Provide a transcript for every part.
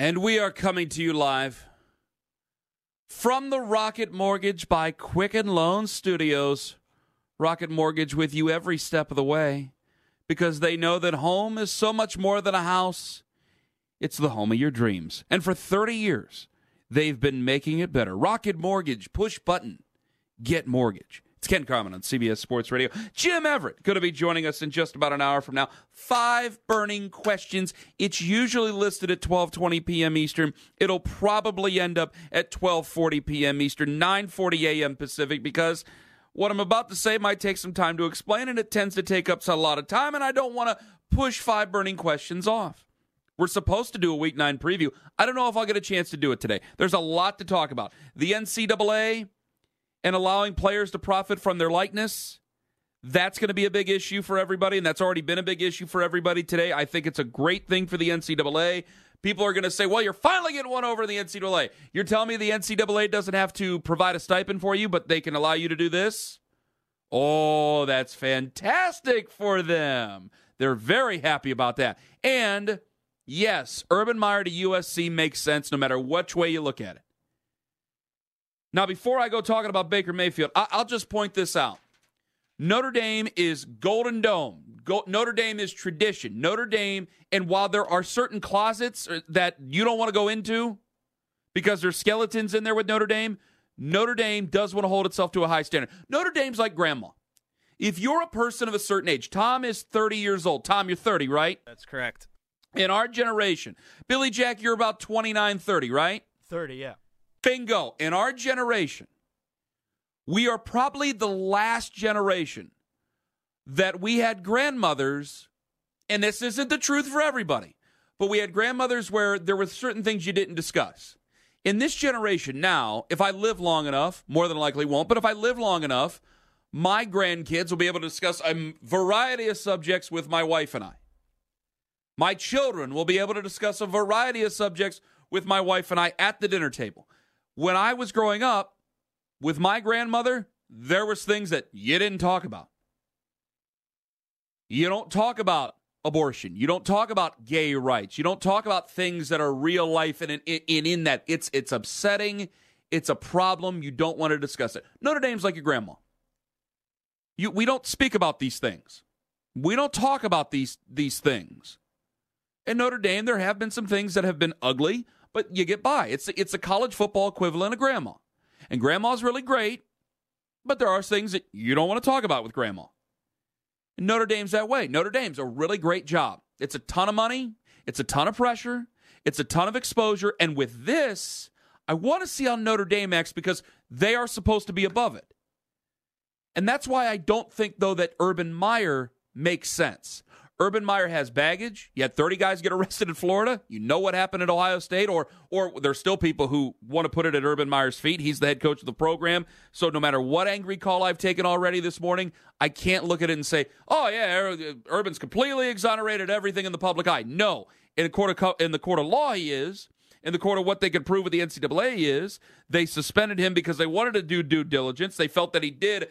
And we are coming to you live from the Rocket Mortgage by Quicken Loan Studios. Rocket Mortgage with you every step of the way because they know that home is so much more than a house. It's the home of your dreams. And for 30 years, they've been making it better. Rocket Mortgage, push button, get mortgage. It's Ken Carman on CBS Sports Radio. Jim Everett going to be joining us in just about an hour from now. Five burning questions. It's usually listed at 12:20 p.m. Eastern. It'll probably end up at 12:40 p.m. Eastern, 9:40 a.m. Pacific because what I'm about to say might take some time to explain, and it tends to take up a lot of time, and I don't want to push five burning questions off. We're supposed to do a week nine preview. I don't know if I'll get a chance to do it today. There's a lot to talk about. The NCAA and allowing players to profit from their likeness. That's going to be a big issue for everybody, and that's already been a big issue for everybody today. I think it's a great thing for the NCAA. People are going to say, well, you're finally getting one over the NCAA. You're telling me the NCAA doesn't have to provide a stipend for you, but they can allow you to do this? Oh, that's fantastic for them. They're very happy about that. And yes, Urban Meyer to USC makes sense no matter which way you look at it. Now, before I go talking about Baker Mayfield, I- will just point this out. Notre Dame is Golden Dome. Go- Notre Dame is tradition. Notre Dame, and while there are certain closets uh, that you don't want to go into because there's skeletons in there with Notre Dame, Notre Dame does want to hold itself to a high standard. Notre Dame's like grandma. If you're a person of a certain age, Tom is 30 years old. Tom, you're 30, right? That's correct. In our generation, Billy Jack, you're about 29, 30, right? 30, yeah. Bingo. In our generation, we are probably the last generation that we had grandmothers, and this isn't the truth for everybody, but we had grandmothers where there were certain things you didn't discuss. In this generation now, if I live long enough, more than likely won't, but if I live long enough, my grandkids will be able to discuss a variety of subjects with my wife and I. My children will be able to discuss a variety of subjects with my wife and I at the dinner table when I was growing up with my grandmother, there was things that you didn't talk about. You don't talk about abortion. You don't talk about gay rights. You don't talk about things that are real life and in, in, in that it's it's upsetting. It's a problem. You don't want to discuss it. Notre Dame's like your grandma. You, we don't speak about these things. We don't talk about these these things. In Notre Dame, there have been some things that have been ugly but you get by. It's it's a college football equivalent of grandma, and grandma's really great, but there are things that you don't want to talk about with grandma. And Notre Dame's that way. Notre Dame's a really great job. It's a ton of money. It's a ton of pressure. It's a ton of exposure. And with this, I want to see how Notre Dame acts because they are supposed to be above it. And that's why I don't think, though, that Urban Meyer makes sense. Urban Meyer has baggage. You had 30 guys get arrested in Florida. You know what happened at Ohio State, or or there's still people who want to put it at Urban Meyer's feet. He's the head coach of the program. So no matter what angry call I've taken already this morning, I can't look at it and say, "Oh yeah, Urban's completely exonerated everything in the public eye." No, in the court of in the court of law, he is. In the court of what they could prove with the NCAA is they suspended him because they wanted to do due diligence. They felt that he did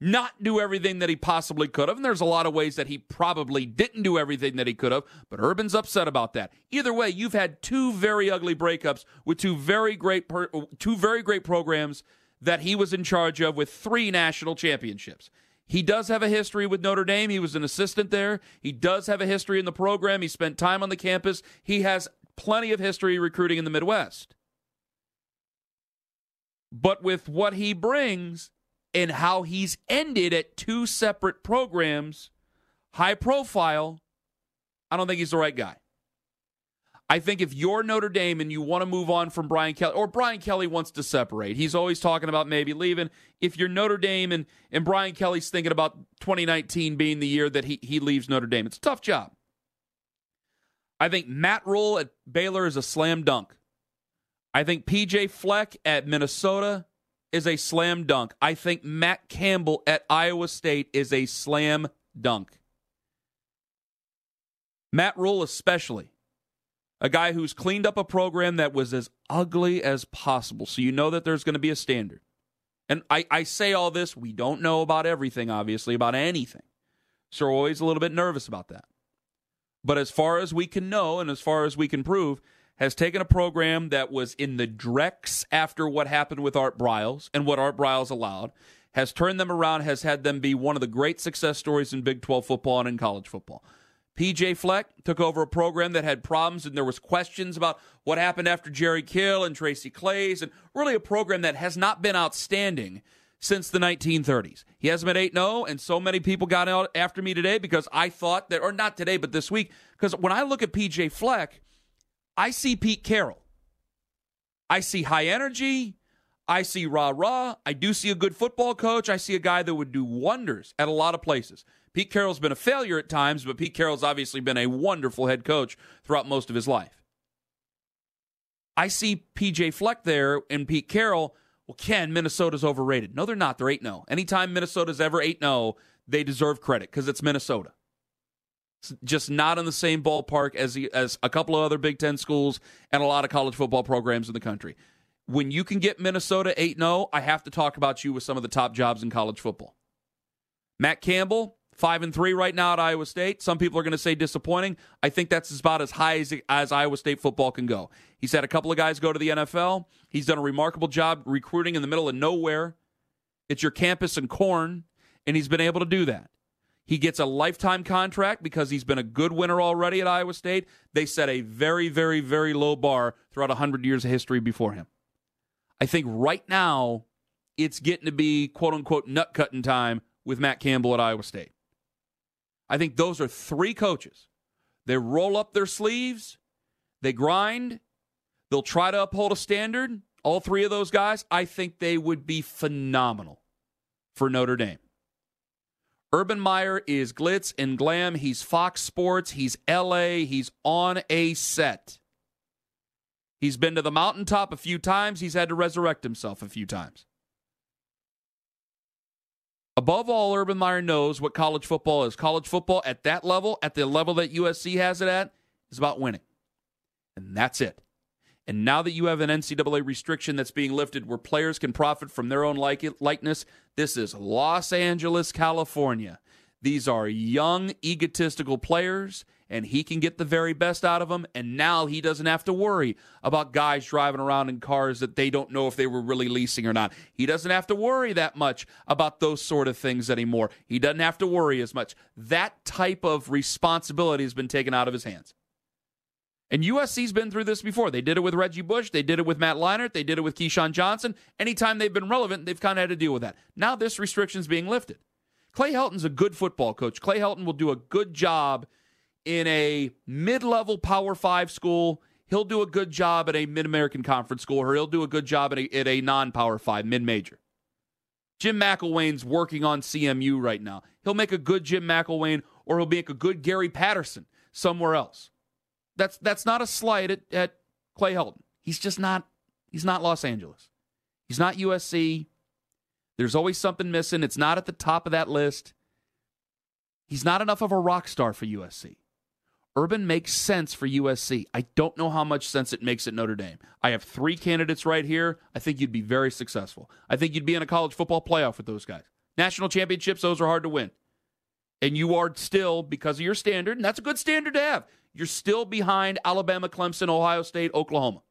not do everything that he possibly could have. And there's a lot of ways that he probably didn't do everything that he could have, but Urban's upset about that. Either way, you've had two very ugly breakups with two very great per, two very great programs that he was in charge of with three national championships. He does have a history with Notre Dame. He was an assistant there. He does have a history in the program. He spent time on the campus. He has plenty of history recruiting in the Midwest. But with what he brings, and how he's ended at two separate programs, high profile, I don't think he's the right guy. I think if you're Notre Dame and you want to move on from Brian Kelly, or Brian Kelly wants to separate, he's always talking about maybe leaving. If you're Notre Dame and, and Brian Kelly's thinking about 2019 being the year that he, he leaves Notre Dame, it's a tough job. I think Matt Rhule at Baylor is a slam dunk. I think PJ Fleck at Minnesota is a slam dunk. I think Matt Campbell at Iowa State is a slam dunk. Matt Rhule, especially, a guy who's cleaned up a program that was as ugly as possible. So you know that there's going to be a standard. And I, I say all this, we don't know about everything, obviously, about anything. So we're always a little bit nervous about that. But as far as we can know and as far as we can prove, has taken a program that was in the dregs after what happened with Art Briles and what Art Briles allowed, has turned them around, has had them be one of the great success stories in Big 12 football and in college football. PJ Fleck took over a program that had problems and there was questions about what happened after Jerry Kill and Tracy Claeys and really a program that has not been outstanding since the 1930s. He hasn't been 8 0, and so many people got out after me today because I thought that, or not today, but this week, because when I look at PJ Fleck, I see Pete Carroll. I see high energy. I see rah rah. I do see a good football coach. I see a guy that would do wonders at a lot of places. Pete Carroll's been a failure at times, but Pete Carroll's obviously been a wonderful head coach throughout most of his life. I see PJ Fleck there and Pete Carroll. Well, Ken, Minnesota's overrated. No, they're not. They're 8 0. Anytime Minnesota's ever 8 0, they deserve credit because it's Minnesota just not in the same ballpark as as a couple of other Big Ten schools and a lot of college football programs in the country. When you can get Minnesota 8 0, I have to talk about you with some of the top jobs in college football. Matt Campbell, 5 and 3 right now at Iowa State. Some people are going to say disappointing. I think that's about as high as, as Iowa State football can go. He's had a couple of guys go to the NFL. He's done a remarkable job recruiting in the middle of nowhere. It's your campus and corn, and he's been able to do that. He gets a lifetime contract because he's been a good winner already at Iowa State. They set a very, very, very low bar throughout 100 years of history before him. I think right now it's getting to be quote unquote nut cutting time with Matt Campbell at Iowa State. I think those are three coaches. They roll up their sleeves, they grind, they'll try to uphold a standard. All three of those guys, I think they would be phenomenal for Notre Dame. Urban Meyer is glitz and glam. He's Fox Sports. He's LA. He's on a set. He's been to the mountaintop a few times. He's had to resurrect himself a few times. Above all, Urban Meyer knows what college football is. College football at that level, at the level that USC has it at, is about winning. And that's it. And now that you have an NCAA restriction that's being lifted where players can profit from their own like- likeness, this is Los Angeles, California. These are young, egotistical players, and he can get the very best out of them. And now he doesn't have to worry about guys driving around in cars that they don't know if they were really leasing or not. He doesn't have to worry that much about those sort of things anymore. He doesn't have to worry as much. That type of responsibility has been taken out of his hands. And USC's been through this before. They did it with Reggie Bush. They did it with Matt Leinart. They did it with Keyshawn Johnson. Anytime they've been relevant, they've kind of had to deal with that. Now this restriction's being lifted. Clay Helton's a good football coach. Clay Helton will do a good job in a mid-level Power Five school. He'll do a good job at a Mid-American Conference school, or he'll do a good job at a, a non-Power Five, mid-major. Jim McElwain's working on CMU right now. He'll make a good Jim McElwain, or he'll make a good Gary Patterson somewhere else. That's that's not a slight at, at Clay Helton. He's just not he's not Los Angeles. He's not USC. There's always something missing. It's not at the top of that list. He's not enough of a rock star for USC. Urban makes sense for USC. I don't know how much sense it makes at Notre Dame. I have three candidates right here. I think you'd be very successful. I think you'd be in a college football playoff with those guys. National championships, those are hard to win. And you are still, because of your standard, and that's a good standard to have, you're still behind Alabama, Clemson, Ohio State, Oklahoma.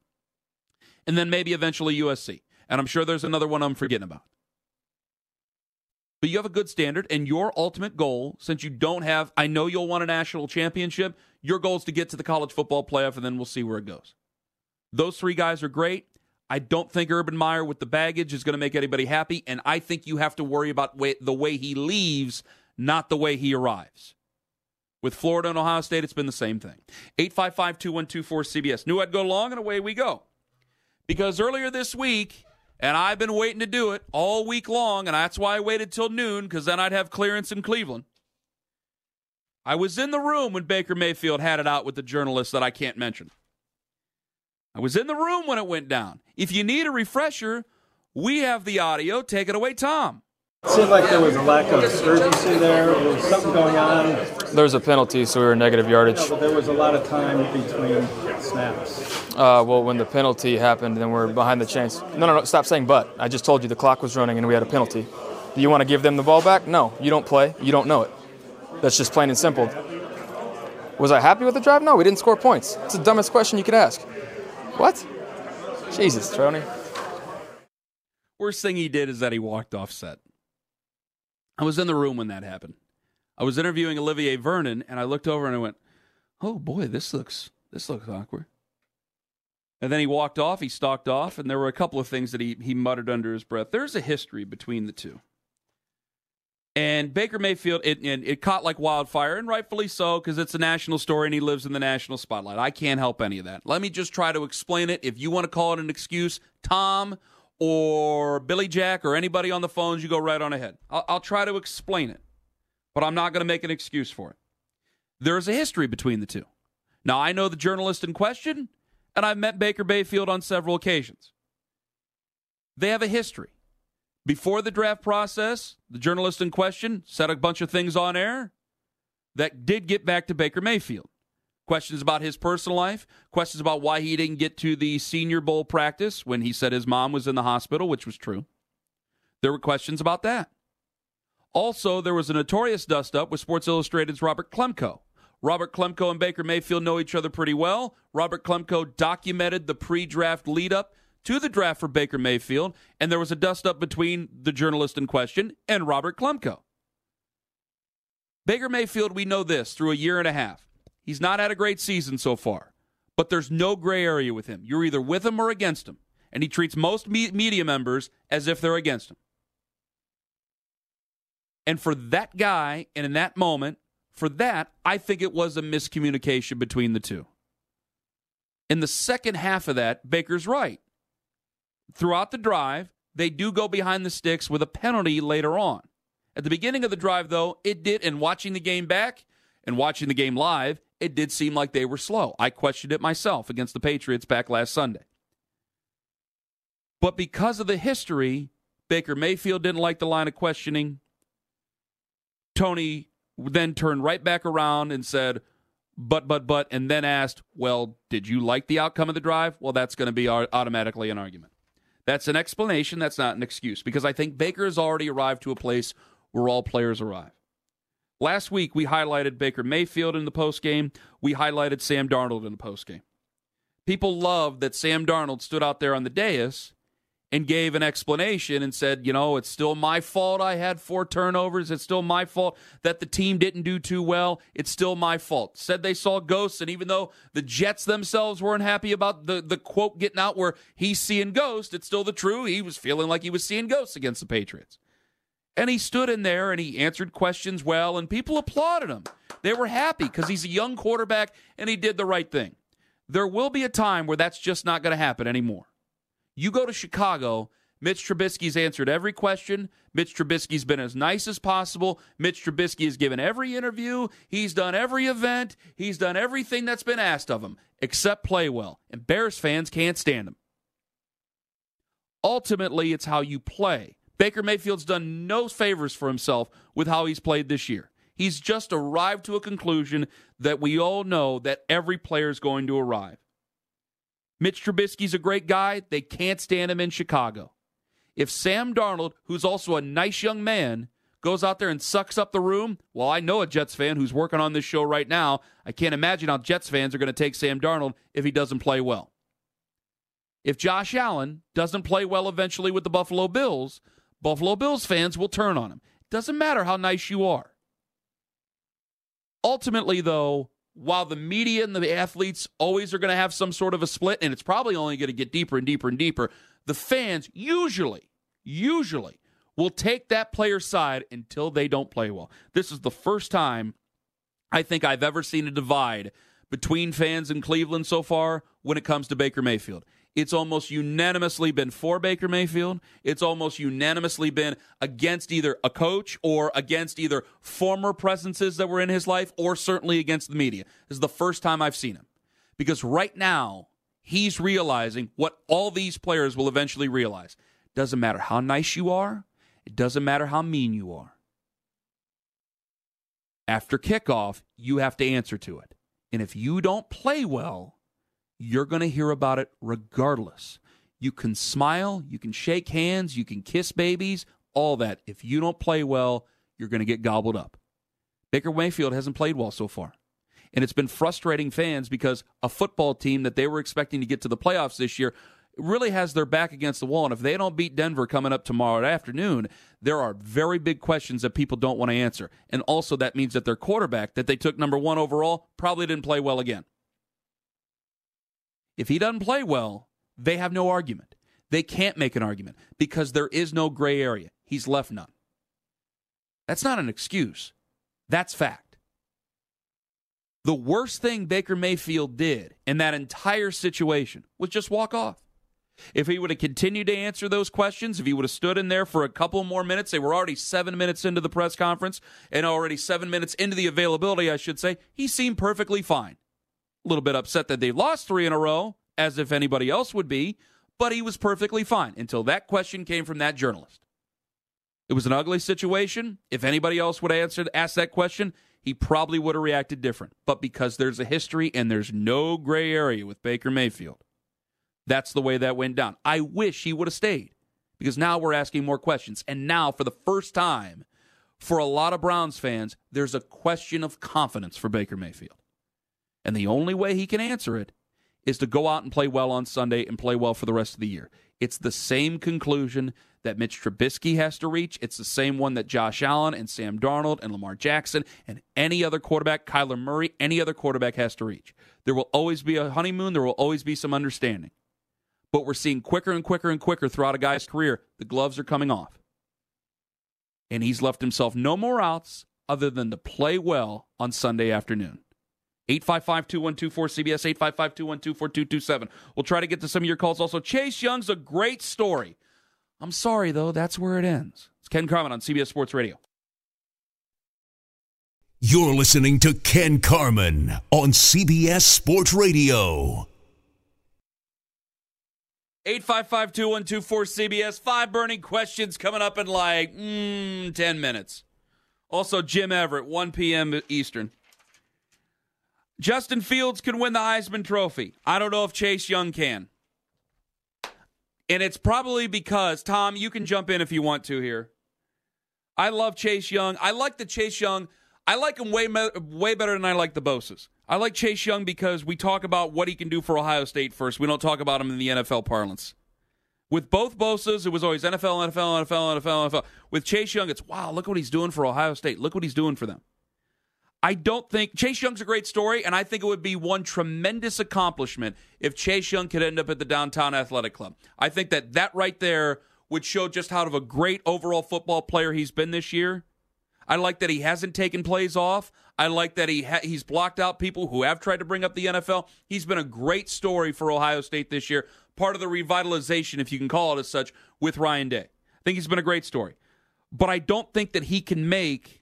And then maybe eventually USC. And I'm sure there's another one I'm forgetting about. But you have a good standard, and your ultimate goal, since you don't have, I know you'll want a national championship, your goal is to get to the college football playoff, and then we'll see where it goes. Those three guys are great. I don't think Urban Meyer with the baggage is going to make anybody happy, and I think you have to worry about the way he leaves, not the way he arrives. With Florida and Ohio State, it's been the same thing. 855 2124 CBS. Knew I'd go long, and away we go. Because earlier this week, and I've been waiting to do it all week long, and that's why I waited till noon, because then I'd have clearance in Cleveland. I was in the room when Baker Mayfield had it out with the journalist that I can't mention. I was in the room when it went down. If you need a refresher, we have the audio. Take it away, Tom. It seemed like there was a lack of urgency there. There was something going on. There was a penalty, so we were negative yardage. No, but there was a lot of time between snaps. Uh, well, when the penalty happened, then we're behind the chains. No, no, no, stop saying but. I just told you the clock was running and we had a penalty. Do you want to give them the ball back? No, you don't play. You don't know it. That's just plain and simple. Was I happy with the drive? No, we didn't score points. It's the dumbest question you could ask. What? Jesus, Tony. Worst thing he did is that he walked off set. I was in the room when that happened. I was interviewing Olivier Vernon, and I looked over and I went, "Oh boy, this looks this looks awkward." And then he walked off. He stalked off, and there were a couple of things that he he muttered under his breath. There's a history between the two. And Baker Mayfield, it, it, it caught like wildfire, and rightfully so, because it's a national story and he lives in the national spotlight. I can't help any of that. Let me just try to explain it. If you want to call it an excuse, Tom or Billy Jack or anybody on the phones, you go right on ahead. I'll, I'll try to explain it, but I'm not going to make an excuse for it. There is a history between the two. Now, I know the journalist in question, and I've met Baker Mayfield on several occasions. They have a history. Before the draft process, the journalist in question said a bunch of things on air that did get back to Baker Mayfield. Questions about his personal life, questions about why he didn't get to the Senior Bowl practice when he said his mom was in the hospital, which was true. There were questions about that. Also, there was a notorious dust up with Sports Illustrated's Robert Klemko. Robert Klemko and Baker Mayfield know each other pretty well. Robert Klemko documented the pre draft lead up to the draft for Baker Mayfield, and there was a dust up between the journalist in question and Robert Klemko. Baker Mayfield, we know this through a year and a half. He's not had a great season so far, but there's no gray area with him. You're either with him or against him. And he treats most me- media members as if they're against him. And for that guy, and in that moment, for that, I think it was a miscommunication between the two. In the second half of that, Baker's right. Throughout the drive, they do go behind the sticks with a penalty later on. At the beginning of the drive, though, it did, and watching the game back and watching the game live, it did seem like they were slow. I questioned it myself against the Patriots back last Sunday. But because of the history, Baker Mayfield didn't like the line of questioning. Tony then turned right back around and said, but, but, but, and then asked, well, did you like the outcome of the drive? Well, that's going to be automatically an argument. That's an explanation. That's not an excuse because I think Baker has already arrived to a place where all players arrive. Last week, we highlighted Baker Mayfield in the postgame. We highlighted Sam Darnold in the postgame. People loved that Sam Darnold stood out there on the dais and gave an explanation and said, you know, it's still my fault I had four turnovers. It's still my fault that the team didn't do too well. It's still my fault. Said they saw ghosts, and even though the Jets themselves weren't happy about the, the quote getting out where he's seeing ghosts, it's still the true. He was feeling like he was seeing ghosts against the Patriots. And he stood in there and he answered questions well, and people applauded him. They were happy because he's a young quarterback and he did the right thing. There will be a time where that's just not going to happen anymore. You go to Chicago, Mitch Trubisky's answered every question. Mitch Trubisky's been as nice as possible. Mitch Trubisky has given every interview. He's done every event. He's done everything that's been asked of him, except play well. And Bears fans can't stand him. Ultimately, it's how you play. Baker Mayfield's done no favors for himself with how he's played this year. He's just arrived to a conclusion that we all know that every player is going to arrive. Mitch Trubisky's a great guy. They can't stand him in Chicago. If Sam Darnold, who's also a nice young man, goes out there and sucks up the room, well, I know a Jets fan who's working on this show right now. I can't imagine how Jets fans are going to take Sam Darnold if he doesn't play well. If Josh Allen doesn't play well eventually with the Buffalo Bills, Buffalo Bills fans will turn on him. Doesn't matter how nice you are. Ultimately, though, while the media and the athletes always are going to have some sort of a split, and it's probably only going to get deeper and deeper and deeper, the fans usually, usually will take that player's side until they don't play well. This is the first time I think I've ever seen a divide between fans in Cleveland so far when it comes to Baker Mayfield. It's almost unanimously been for Baker Mayfield. It's almost unanimously been against either a coach or against either former presences that were in his life or certainly against the media. This is the first time I've seen him. Because right now, he's realizing what all these players will eventually realize. Doesn't matter how nice you are, it doesn't matter how mean you are. After kickoff, you have to answer to it. And if you don't play well, you're going to hear about it regardless. You can smile, you can shake hands, you can kiss babies, all that. If you don't play well, you're going to get gobbled up. Baker Mayfield hasn't played well so far. And it's been frustrating fans because a football team that they were expecting to get to the playoffs this year really has their back against the wall. And if they don't beat Denver coming up tomorrow afternoon, there are very big questions that people don't want to answer. And also, that means that their quarterback, that they took number one overall, probably didn't play well again. If he doesn't play well, they have no argument. They can't make an argument because there is no gray area. He's left none. That's not an excuse. That's fact. The worst thing Baker Mayfield did in that entire situation was just walk off. If he would have continued to answer those questions, if he would have stood in there for a couple more minutes, they were already seven minutes into the press conference and already seven minutes into the availability, I should say, he seemed perfectly fine a little bit upset that they lost three in a row, as if anybody else would be, but he was perfectly fine until that question came from that journalist. It was an ugly situation. If anybody else would have answered, asked that question, he probably would have reacted different. But because there's a history and there's no gray area with Baker Mayfield, that's the way that went down. I wish he would have stayed because now we're asking more questions. And now, for the first time, for a lot of Browns fans, there's a question of confidence for Baker Mayfield. And the only way he can answer it is to go out and play well on Sunday and play well for the rest of the year. It's the same conclusion that Mitch Trubisky has to reach. It's the same one that Josh Allen and Sam Darnold and Lamar Jackson and any other quarterback, Kyler Murray, any other quarterback has to reach. There will always be a honeymoon, there will always be some understanding. But we're seeing quicker and quicker and quicker throughout a guy's career, the gloves are coming off. And he's left himself no more outs other than to play well on Sunday afternoon. 855 2124 CBS, 855 212 4227. We'll try to get to some of your calls. Also, Chase Young's a great story. I'm sorry, though, that's where it ends. It's Ken Carman on CBS Sports Radio. You're listening to Ken Carman on CBS Sports Radio. 855 2124 CBS. Five burning questions coming up in like mm, 10 minutes. Also, Jim Everett, 1 p.m. Eastern. Justin Fields can win the Heisman Trophy. I don't know if Chase Young can. And it's probably because, Tom, you can jump in if you want to here. I love Chase Young. I like the Chase Young. I like him way, way better than I like the Bosa's. I like Chase Young because we talk about what he can do for Ohio State first. We don't talk about him in the NFL parlance. With both Bosa's, it was always NFL, NFL, NFL, NFL, NFL. With Chase Young, it's wow, look what he's doing for Ohio State. Look what he's doing for them. I don't think Chase Young's a great story, and I think it would be one tremendous accomplishment if Chase Young could end up at the Downtown Athletic Club. I think that that right there would show just how of a great overall football player he's been this year. I like that he hasn't taken plays off. I like that he ha- he's blocked out people who have tried to bring up the NFL. He's been a great story for Ohio State this year. Part of the revitalization, if you can call it as such, with Ryan Day. I think he's been a great story. But I don't think that he can make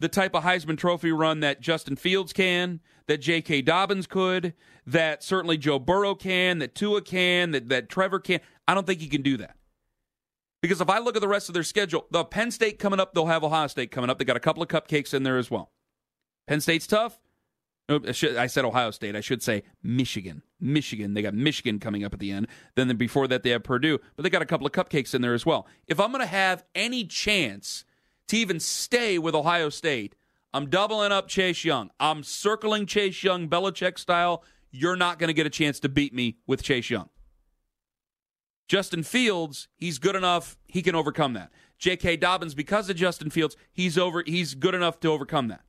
the type of Heisman Trophy run that Justin Fields can, that J.K. Dobbins could, that certainly Joe Burrow can, that Tua can, that, that Trevor can. I don't think he can do that. Because if I look at the rest of their schedule, the Penn State coming up, they'll have Ohio State coming up. They got a couple of cupcakes in there as well. Penn State's tough. I said Ohio State. I should say Michigan. Michigan. They got Michigan coming up at the end. Then before that, they have Purdue. But they got a couple of cupcakes in there as well. If I'm going to have any chance to even stay with Ohio State. I'm doubling up Chase Young. I'm circling Chase Young, Belichick style. You're not going to get a chance to beat me with Chase Young. Justin Fields, he's good enough. He can overcome that. J.K. Dobbins, because of Justin Fields, he's over. He's good enough to overcome that.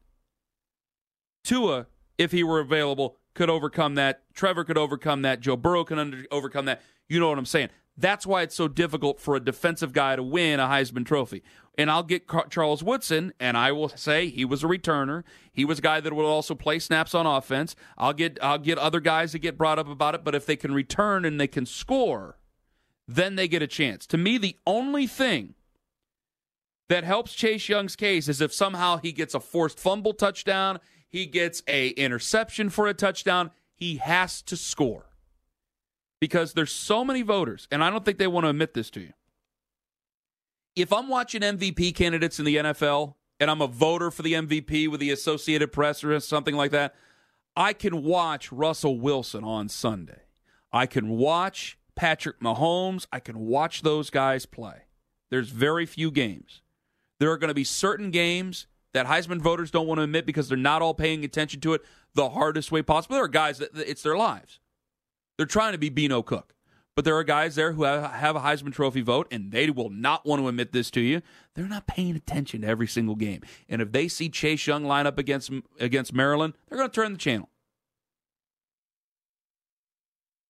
Tua, if he were available, could overcome that. Trevor could overcome that. Joe Burrow can under, overcome that. You know what I'm saying? That's why it's so difficult for a defensive guy to win a Heisman Trophy. And I'll get Charles Woodson, and I will say he was a returner. He was a guy that would also play snaps on offense. I'll get I'll get other guys that get brought up about it, but if they can return and they can score, then they get a chance. To me, the only thing that helps Chase Young's case is if somehow he gets a forced fumble touchdown, he gets a interception for a touchdown, he has to score. Because there's so many voters, and I don't think they want to admit this to you. If I'm watching MVP candidates in the NFL and I'm a voter for the MVP with the Associated Press or something like that, I can watch Russell Wilson on Sunday. I can watch Patrick Mahomes. I can watch those guys play. There's very few games. There are going to be certain games that Heisman voters don't want to admit because they're not all paying attention to it the hardest way possible. There are guys that it's their lives. They're trying to be Beano Cook. But there are guys there who have a Heisman Trophy vote, and they will not want to admit this to you. They're not paying attention to every single game. And if they see Chase Young line up against against Maryland, they're going to turn the channel.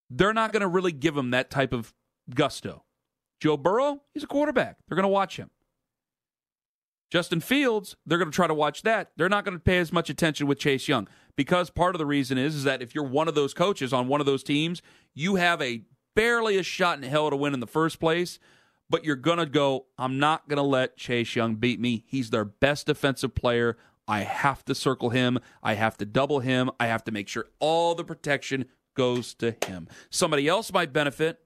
They're not going to really give him that type of gusto. Joe Burrow, he's a quarterback. They're going to watch him. Justin Fields, they're going to try to watch that. They're not going to pay as much attention with Chase Young because part of the reason is, is that if you're one of those coaches on one of those teams, you have a barely a shot in hell to win in the first place, but you're going to go, I'm not going to let Chase Young beat me. He's their best defensive player. I have to circle him. I have to double him. I have to make sure all the protection goes to him. Somebody else might benefit,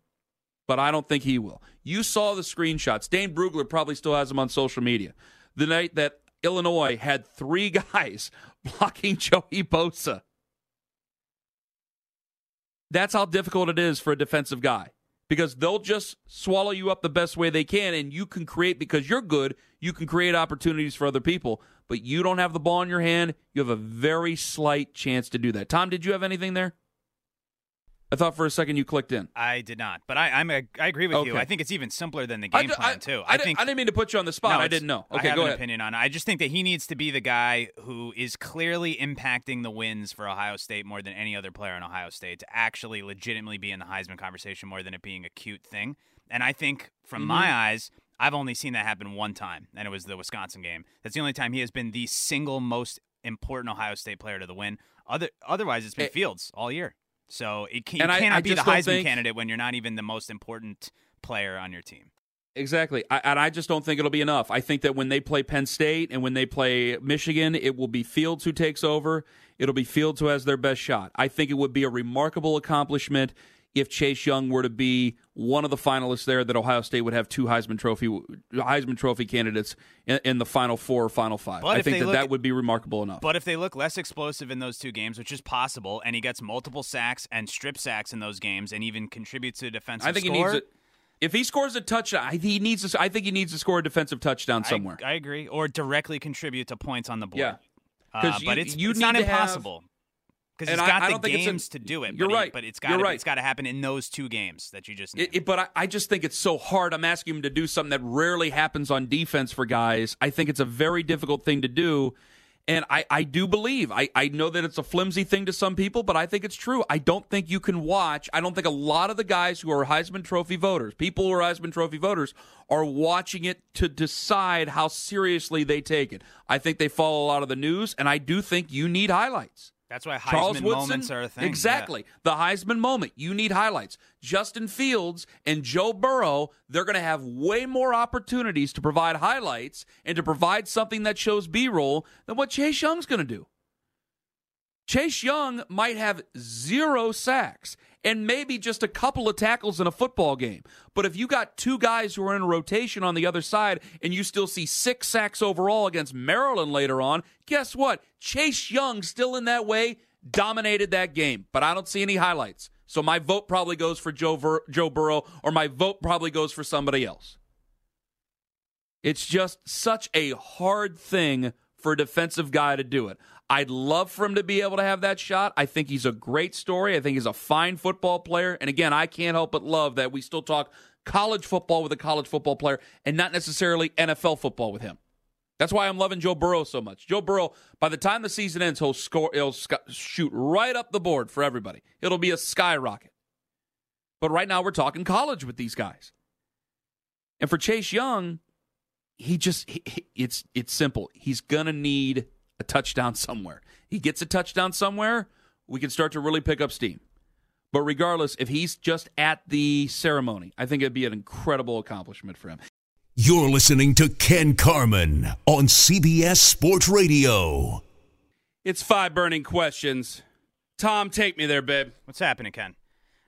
but I don't think he will. You saw the screenshots. Dane Brugler probably still has them on social media the night that Illinois had three guys blocking Joey Bosa. That's how difficult it is for a defensive guy because they'll just swallow you up the best way they can, and you can create because you're good. You can create opportunities for other people, but you don't have the ball in your hand. You have a very slight chance to do that. Tom, did you have anything there? I thought for a second you clicked in. I did not, but I I'm a, I agree with Okay. you. I think it's even simpler than the game I, plan I- too. I, I, didn't, think I didn't mean to put you on the spot. No, I didn't know. I Okay, have go an ahead. opinion on it. I just think that he needs to be the guy who is clearly impacting the wins for Ohio State more than any other player in Ohio State to actually legitimately be in the Heisman conversation more than it being a cute thing. And I think from Mm-hmm. my eyes, I've only seen that happen one time, and it was the Wisconsin game. That's the only time he has been the single most important Ohio State player to the win. Other otherwise, it's been Eh. Fields all year. So it can, you I- cannot I be the Heisman think- candidate when you're not even the most important player on your team. Exactly. I, and I just don't think it'll be enough. I think that when they play Penn State and when they play Michigan, it will be Fields who takes over. It'll be Fields who has their best shot. I think it would be a remarkable accomplishment if Chase Young were to be one of the finalists there that Ohio State would have two Heisman Trophy Heisman Trophy candidates in, in the final four or final five. But I think that look- that would be remarkable enough. But if they look less explosive in those two games, which is possible, and he gets multiple sacks and strip sacks in those games, and even contributes to a defensive I think score, he needs it. If he scores a touchdown, he needs to. I think he needs to score a defensive touchdown somewhere. I, agree, or directly contribute to points on the board. Yeah. Uh, 'Cause but it's, you it's not to have- impossible because he's I- got I the don't think it's a- games to do it. You're but he- right. but it's got to right. it's got to happen in those two games that you just. It, it- but I, I just think it's so hard. I'm asking him to do something that rarely happens on defense for guys. I think it's a very difficult thing to do. And I, I do believe, I, I know that it's a flimsy thing to some people, but I think it's true. I don't think you can watch. I don't think a lot of the guys who are Heisman Trophy voters, people who are Heisman Trophy voters, are watching it to decide how seriously they take it. I think they follow a lot of the news, and I do think you need highlights. That's why Charles Heisman Woodson, moments are a thing. Exactly. The Heisman moment. You need highlights. Justin Fields and Joe Burrow, they're going to have way more opportunities to provide highlights and to provide something that shows B roll than what Chase Young's going to do. Chase Young might have zero sacks and maybe just a couple of tackles in a football game. But if you got two guys who are in rotation on the other side and you still see six sacks overall against Maryland later on, guess what? Chase Young, still in that way, dominated that game. But I don't see any highlights. So my vote probably goes for Joe, Ver- Joe Burrow, or my vote probably goes for somebody else. It's just such a hard thing for a defensive guy to do it. I'd love for him to be able to have that shot. I think he's a great story. I think he's a fine football player. And again, I can't help but love that we still talk college football with a college football player and not necessarily NFL football with him. That's why I'm loving Joe Burrow so much. Joe Burrow, by the time the season ends, he'll score, he'll shoot right up the board for everybody. It'll be a skyrocket. But right now we're talking college with these guys. And for Chase Young, he just he, he- it's it's simple. He's going to need a touchdown somewhere. He gets a touchdown somewhere, we can start to really pick up steam. But regardless, if he's just at the ceremony, I think it'd be an incredible accomplishment for him. You're listening to Ken Carman on CBS Sports Radio. It's five burning questions. Tom, take me there, babe. What's happening, Ken?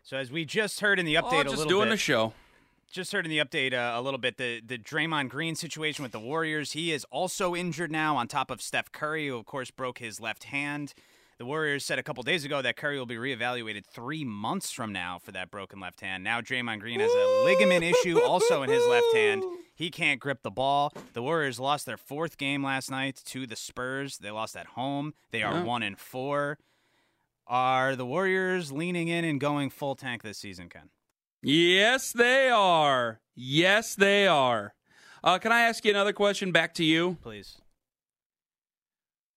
So as we just heard in the oh, update Oh, a just little doing bit, the show. Just heard in the update uh, a little bit the the Draymond Green situation with the Warriors. He is also injured now, on top of Steph Curry, who of course broke his left hand. The Warriors said a couple days ago that Curry will be reevaluated three months from now for that broken left hand. Now Draymond Green has a ligament issue also in his left hand. He can't grip the ball. The Warriors lost their fourth game last night to the Spurs. They lost at home. They are Yeah. one and four. Are the Warriors leaning in and going full tank this season, Ken? Yes, they are. Yes, they are. Uh, can I ask you another question back to you? Please.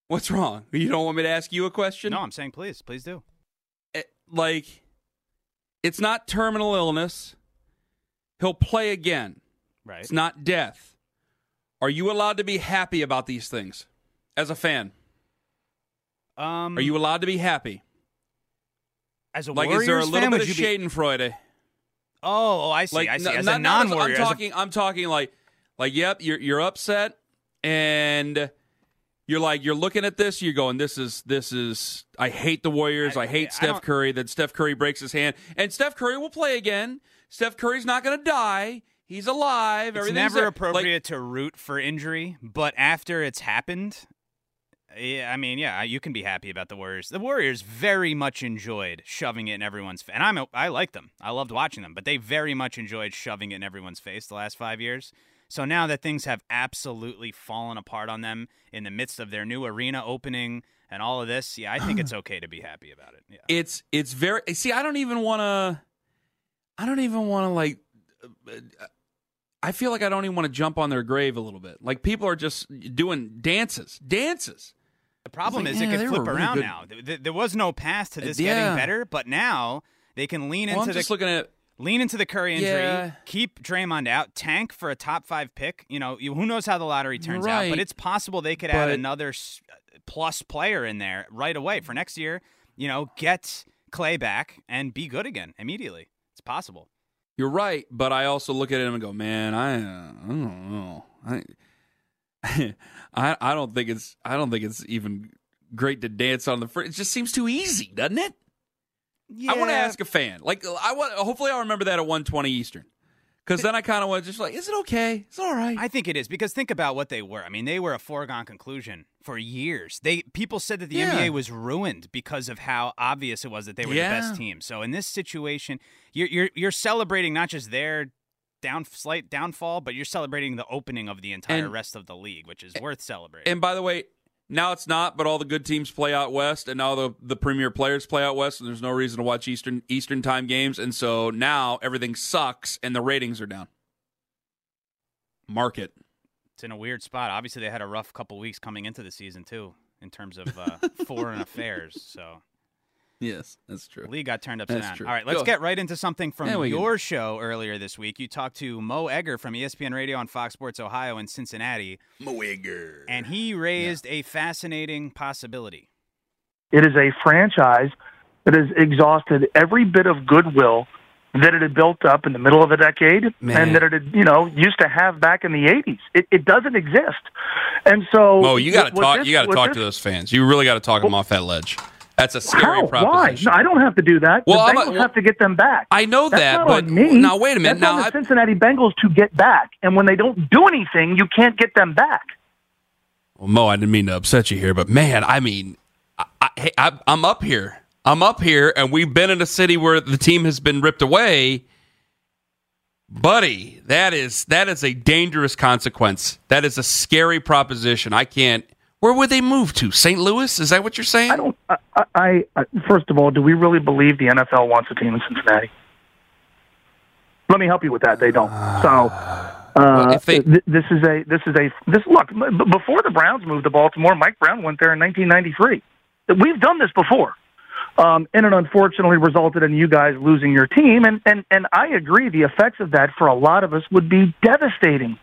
What's wrong? You don't want me to ask you a question? No, I'm saying please. Please do. Eh, Like, it's not terminal illness. He'll play again. Right. It's not death. Are you allowed to be happy about these things as a fan? Um, Are you allowed to be happy? as a Like, Warriors is there a little fan, bit of be- Schadenfreude? Oh, oh, I see. Like, I see. As not, a non warrior, I'm talking. I'm talking like, like, yep, you're you're upset, and you're like, you're looking at this. You're going, this is this is. I hate the Warriors. I, I- hate I Steph Curry. That Steph Curry breaks his hand, and Steph Curry will play again. Steph Curry's not going to die. He's alive. it's never there. Like, appropriate to root for injury, but after it's happened, yeah, I mean, yeah, you can be happy about the Warriors. The Warriors very much enjoyed shoving it in everyone's face, and I'm a- I like them. I loved watching them, but they very much enjoyed shoving it in everyone's face the last five years. So now that things have absolutely fallen apart on them in the midst of their new arena opening and all of this, yeah, I think it's okay to be happy about it. Yeah. it's it's very. See, I don't even want to. I don't even want to like. uh, I feel like I don't even want to jump on their grave a little bit. Like people are just doing dances, dances. The problem like, is yeah, it could flip around now. Th- th- There was no path to this yeah. getting better, but now they can lean Well, into I'm the just looking at lean into the Curry injury, Yeah. keep Draymond out, tank for a top five pick. You know, who knows how the lottery turns out, but it's possible they could add another plus player in there right away for next year. You know, get Clay back and be good again immediately. It's possible. You're right, but I also look at him and go, man, I, uh, I don't know. I, I, I don't think it's, I don't think it's even great to dance on the first. It just seems too easy, doesn't it? Yeah. I want to ask a fan. Like, I want. Hopefully, I'll remember that at 120 Eastern, because then I kind of to just like, is it okay? It's all right. I think it is because think about what they were. I mean, they were a foregone conclusion for years. They people said that the Yeah. NBA was ruined because of how obvious it was that they were the best team. So in this situation, you're you're you're celebrating not just their down slight downfall, but you're celebrating the opening of the entire And- rest of the league, which is worth celebrating. And by the way, now it's not, but all the good teams play out west, and now the the premier players play out west, and there's no reason to watch Eastern Eastern time games, and so now everything sucks, and the ratings are down. Market. it's in a weird spot. Obviously, they had a rough couple weeks coming into the season too, in terms of uh, foreign affairs. So Yes, that's true. Lee got turned upside That's down. true. All right, let's Go. get right into something from Yeah, we can. your show earlier this week. You talked to Mo Egger from ESPN Radio on Fox Sports Ohio in Cincinnati, Mo Egger. and he raised a fascinating possibility. It is a franchise that has exhausted every bit of goodwill that it had built up in the middle of the decade Man. and that it had, you know, used to have back in the 80s. It, it doesn't exist. And so Mo, you got to talk. this- you got to talk this- to those fans. You really got to talk them off that ledge. That's a scary How? Why? proposition. No, I don't have to do that. Well, the I'm a- Bengals well, have to get them back. I know That's that, but me. now wait a minute. That's Now on the I- Cincinnati Bengals to get back, and when they don't do anything, you can't get them back. Well, Mo, I didn't mean to upset you here, but man, I mean, I, I, hey, I, I'm up here. I'm up here, and we've been in a city where the team has been ripped away. Buddy, that is that is a dangerous consequence. That is a scary proposition. I can't. Where would they move to? St. Louis? Is that what you're saying? I don't. I, I, I first of all, do we really believe the NFL wants a team in Cincinnati? Let me help you with that. They don't. So. Uh, they- th- this is a this is a this look b- before the Browns moved to Baltimore. Mike Brown went there in 1993. We've done this before. Um, and it unfortunately resulted in you guys losing your team. And, and, and I agree, the effects of that for a lot of us would be devastating.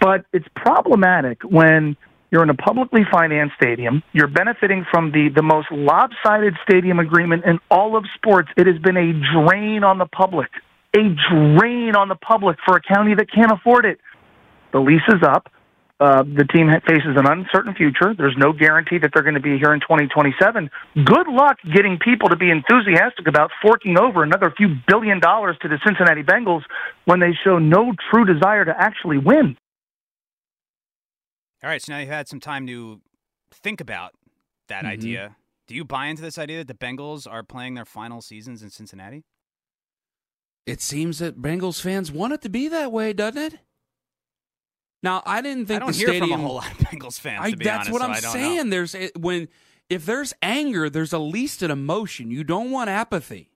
But it's problematic when you're in a publicly financed stadium. You're benefiting from the, the most lopsided stadium agreement in all of sports. It has been a drain on the public, a drain on the public for a county that can't afford it. The lease is up. Uh, the team faces an uncertain future. There's no guarantee that they're going to be here in 2027. Good luck getting people to be enthusiastic about forking over another few billion dollars to the Cincinnati Bengals when they show no true desire to actually win. All right, so now you've had some time to think about that mm-hmm. idea. Do you buy into this idea that the Bengals are playing their final seasons in Cincinnati? It seems that Bengals fans want it to be that way, doesn't it? Now, I didn't think I don't the hear stadium. from a whole lot of Bengals fans. I, that's honest, what so I'm saying. Know. There's when if there's anger, there's at least an emotion. You don't want apathy.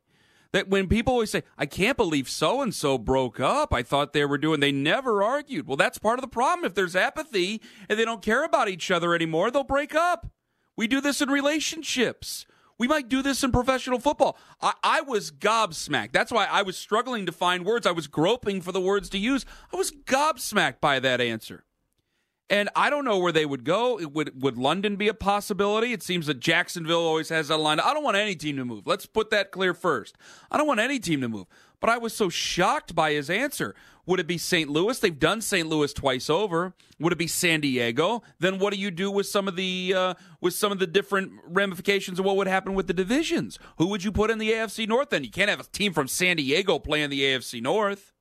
That when people always say, "I can't believe so and so broke up," I thought they were doing. They never argued. Well, that's part of the problem. If there's apathy and they don't care about each other anymore, they'll break up. We do this in relationships. We might do this in professional football. I, I, was gobsmacked. That's why I was struggling to find words. I was groping for the words to use. I was gobsmacked by that answer. And I don't know where they would go. Would would London be a possibility? It seems that Jacksonville always has that line. I don't want any team to move. Let's put that clear first. I don't want any team to move. But I was so shocked by his answer. Would it be St. Louis? They've done St. Louis twice over. Would it be San Diego? Then what do you do with some of the uh, with some of the different ramifications of what would happen with the divisions? Who would you put in the AFC North? Then you can't have a team from San Diego playing the AFC North.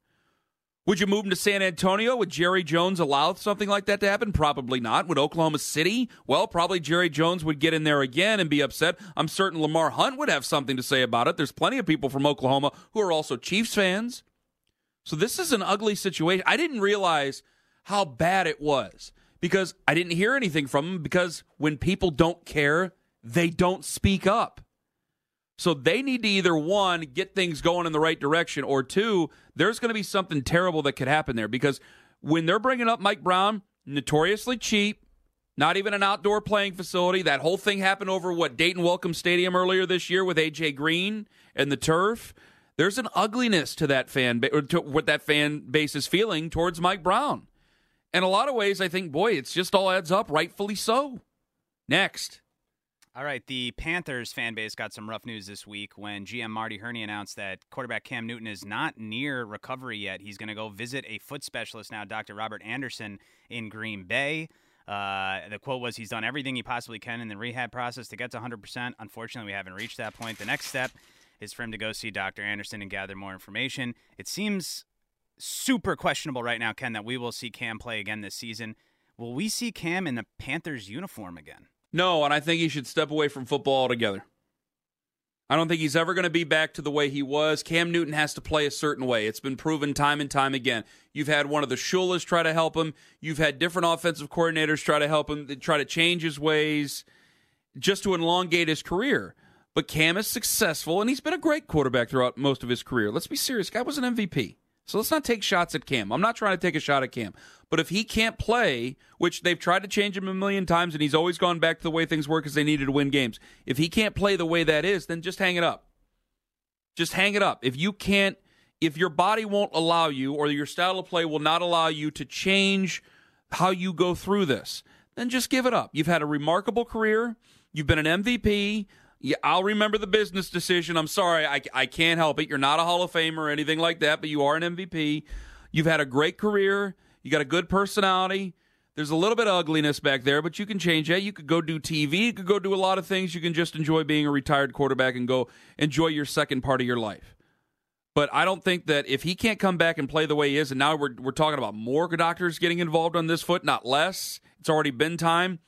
Would you move him to San Antonio? Would Jerry Jones allow something like that to happen? Probably not. Would Oklahoma City? Well, probably Jerry Jones would get in there again and be upset. I'm certain Lamar Hunt would have something to say about it. There's plenty of people from Oklahoma who are also Chiefs fans. So this is an ugly situation. I didn't realize how bad it was because I didn't hear anything from them because when people don't care, they don't speak up. So they need to either one get things going in the right direction, or two, there's going to be something terrible that could happen there because when they're bringing up Mike Brown, notoriously cheap, not even an outdoor playing facility. That whole thing happened over what Dayton Welcome Stadium earlier this year with AJ Green and the turf. There's an ugliness to that fan ba- or to what that fan base is feeling towards Mike Brown. In a lot of ways, I think, boy, it's just all adds up, rightfully so. Next. All right, the Panthers fan base got some rough news this week when GM Marty Hurney announced that quarterback Cam Newton is not near recovery yet. He's going to go visit a foot specialist now, Dr. Robert Anderson, in Green Bay. Uh, the quote was, "He's done everything he possibly can in the rehab process to get to 100%. Unfortunately, we haven't reached that point. The next step is for him to go see Dr. Anderson and gather more information. It seems super questionable right now, Ken, that we will see Cam play again this season. Will we see Cam in the Panthers uniform again? No, and I think he should step away from football altogether. I don't think he's ever going to be back to the way he was. Cam Newton has to play a certain way. It's been proven time and time again. You've had one of the Shulas try to help him. You've had different offensive coordinators try to help him, try to change his ways just to elongate his career. But Cam is successful, and he's been a great quarterback throughout most of his career. Let's be serious. Guy was an MVP. So let's not take shots at Cam. I'm not trying to take a shot at Cam. But if he can't play, which they've tried to change him a million times and he's always gone back to the way things work because they needed to win games. If he can't play the way that is, then just hang it up. Just hang it up. If you can't, if your body won't allow you or your style of play will not allow you to change how you go through this, then just give it up. You've had a remarkable career. You've been an MVP. Yeah, I'll remember the business decision. I'm sorry, I, I can't help it. You're not a Hall of Famer or anything like that, but you are an MVP. You've had a great career. You got a good personality. There's a little bit of ugliness back there, but you can change that. You could go do TV. You could go do a lot of things. You can just enjoy being a retired quarterback and go enjoy your second part of your life. But I don't think that if he can't come back and play the way he is, and now we're, we're talking about more doctors getting involved on this foot, not less. It's already been time.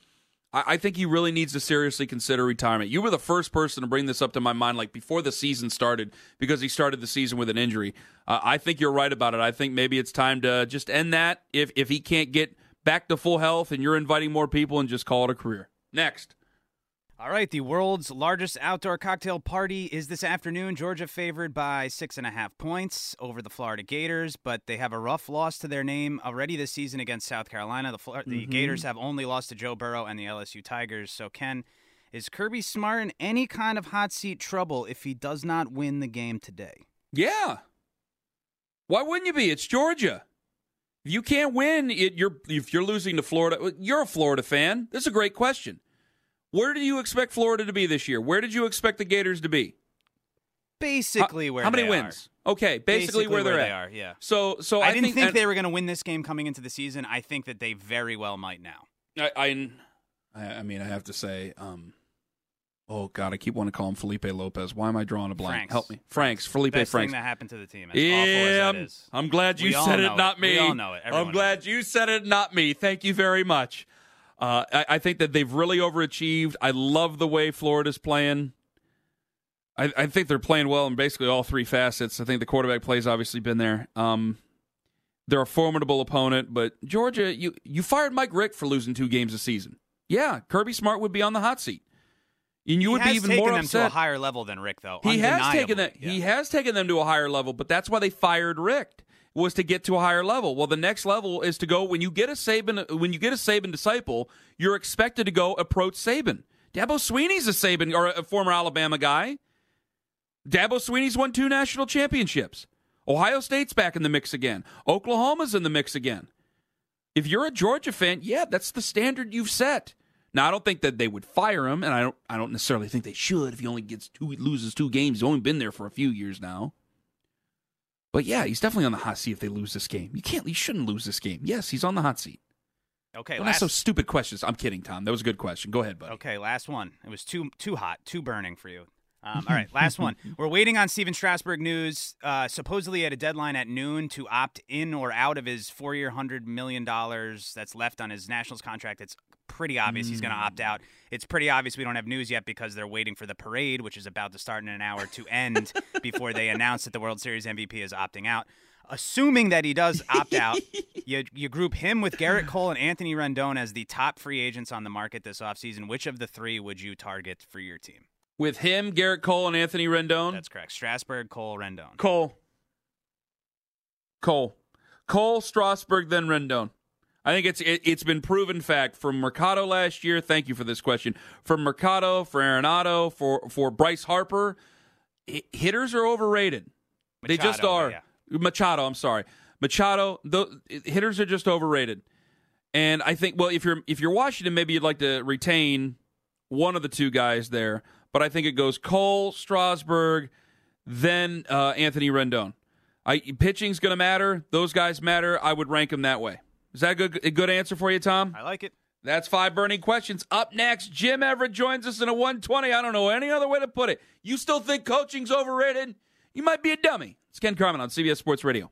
I, I think he really needs to seriously consider retirement. You were the first person to bring this up to my mind, like before the season started, because he started the season with an injury. Uh, I think you're right about it. I think maybe it's time to just end that if if he can't get back to full health and you're inviting more people and just call it a career. Next. All right, the world's largest outdoor cocktail party is this afternoon. Georgia favored by six and a half points over the Florida Gators, but they have a rough loss to their name already this season against South Carolina. The, the mm-hmm. Gators have only lost to Joe Burrow and the LSU Tigers. So, Ken, Is Kirby Smart in any kind of hot seat trouble if he does not win the game today? Yeah. Why wouldn't you be? It's Georgia. If you can't win, it, you're if you're losing to Florida, you're a Florida fan. This is a great question. Where do you expect Florida to be this year? Where did you expect the Gators to be? Basically, how, where how many they wins? Okay, basically, Basically where they're where at. they are, yeah. So, so I, I, didn't think, and they were going to win this game coming into the season. I think that they very well might now. I, I, I mean, I have to say, um, oh God, I keep wanting to call him Felipe Lopez. Why am I drawing a blank? Franks. Help me, Franks, Felipe Best Franks. thing that happened to the team. As awful as Yeah, I'm. I'm glad you We said it, not it. me. We all know it. Everyone I'm glad you said it, not me. Thank you very much. Uh, I, I think that they've really overachieved. I love the way Florida's playing. I, I think they're playing well in basically all three facets. I think the quarterback play's obviously been there. Um, they're a formidable opponent, but Georgia, you you fired Mike Richt for losing two games a season. Yeah, Kirby Smart would be on the hot seat, and you he would be even taken more them upset. to a higher level than Richt, though. He has taken that. yeah. He has taken them to a higher level, but that's why they fired Richt was to get to a higher level. Well, the next level is to go when you get a Saban when you get a Saban disciple, you're expected to go approach Saban. Dabo Swinney's a Saban or a former Alabama guy. Dabo Swinney's won two national championships. Ohio State's back in the mix again. Oklahoma's in the mix again. If you're a Georgia fan, yeah, that's the standard you've set. Now I don't think that they would fire him, and I don't I don't necessarily think they should if he only gets two loses two games. He's only been there for a few years now. But yeah, he's definitely on the hot seat if they lose this game. You can't you shouldn't lose this game. Yes, he's on the hot seat. Okay, Don't ask last, so stupid questions. I'm kidding, Tom. That was a good question. Go ahead, buddy. okay, last one. It was too too hot, too burning for you. Um, all right, last one. We're waiting on Stephen Strasburg news. Uh, supposedly at a deadline at noon to opt in or out of his four-year, hundred million dollars that's left on his Nationals contract. It's pretty obvious he's going to opt hmm. out. It's pretty obvious we don't have news yet because they're waiting for the parade, which is about to start in an hour, to end before they announce that the World Series MVP is opting out. Assuming that he does opt out, you, you group him with Gerrit Cole and Anthony Rendon as the top free agents on the market this offseason. Which of the three would you target for your team? With him, Gerrit Cole, and Anthony Rendon. That's correct. Strasburg, Cole, Rendon. Cole. Cole. Cole, Strasburg, then Rendon. I think it's it, it's been proven fact from Mercado last year. Thank you for this question. From Mercado, for Arenado, for for Bryce Harper, hi- hitters are overrated. they just are. yeah. Machado, I'm sorry. Machado, the hitters are just overrated. And I think well, if you're if you're Washington, maybe you'd like to retain one of the two guys there. But I think it goes Cole, Strasburg, then uh, Anthony Rendon. I pitching's going to matter. Those guys matter. I would rank them that way. Is that a good a good answer for you, Tom? I like it. That's five burning questions. Up next, Jim Everett joins us in a 120. I don't know any other way to put it. You still think coaching's overrated? You might be a dummy. It's Ken Carman on CBS Sports Radio.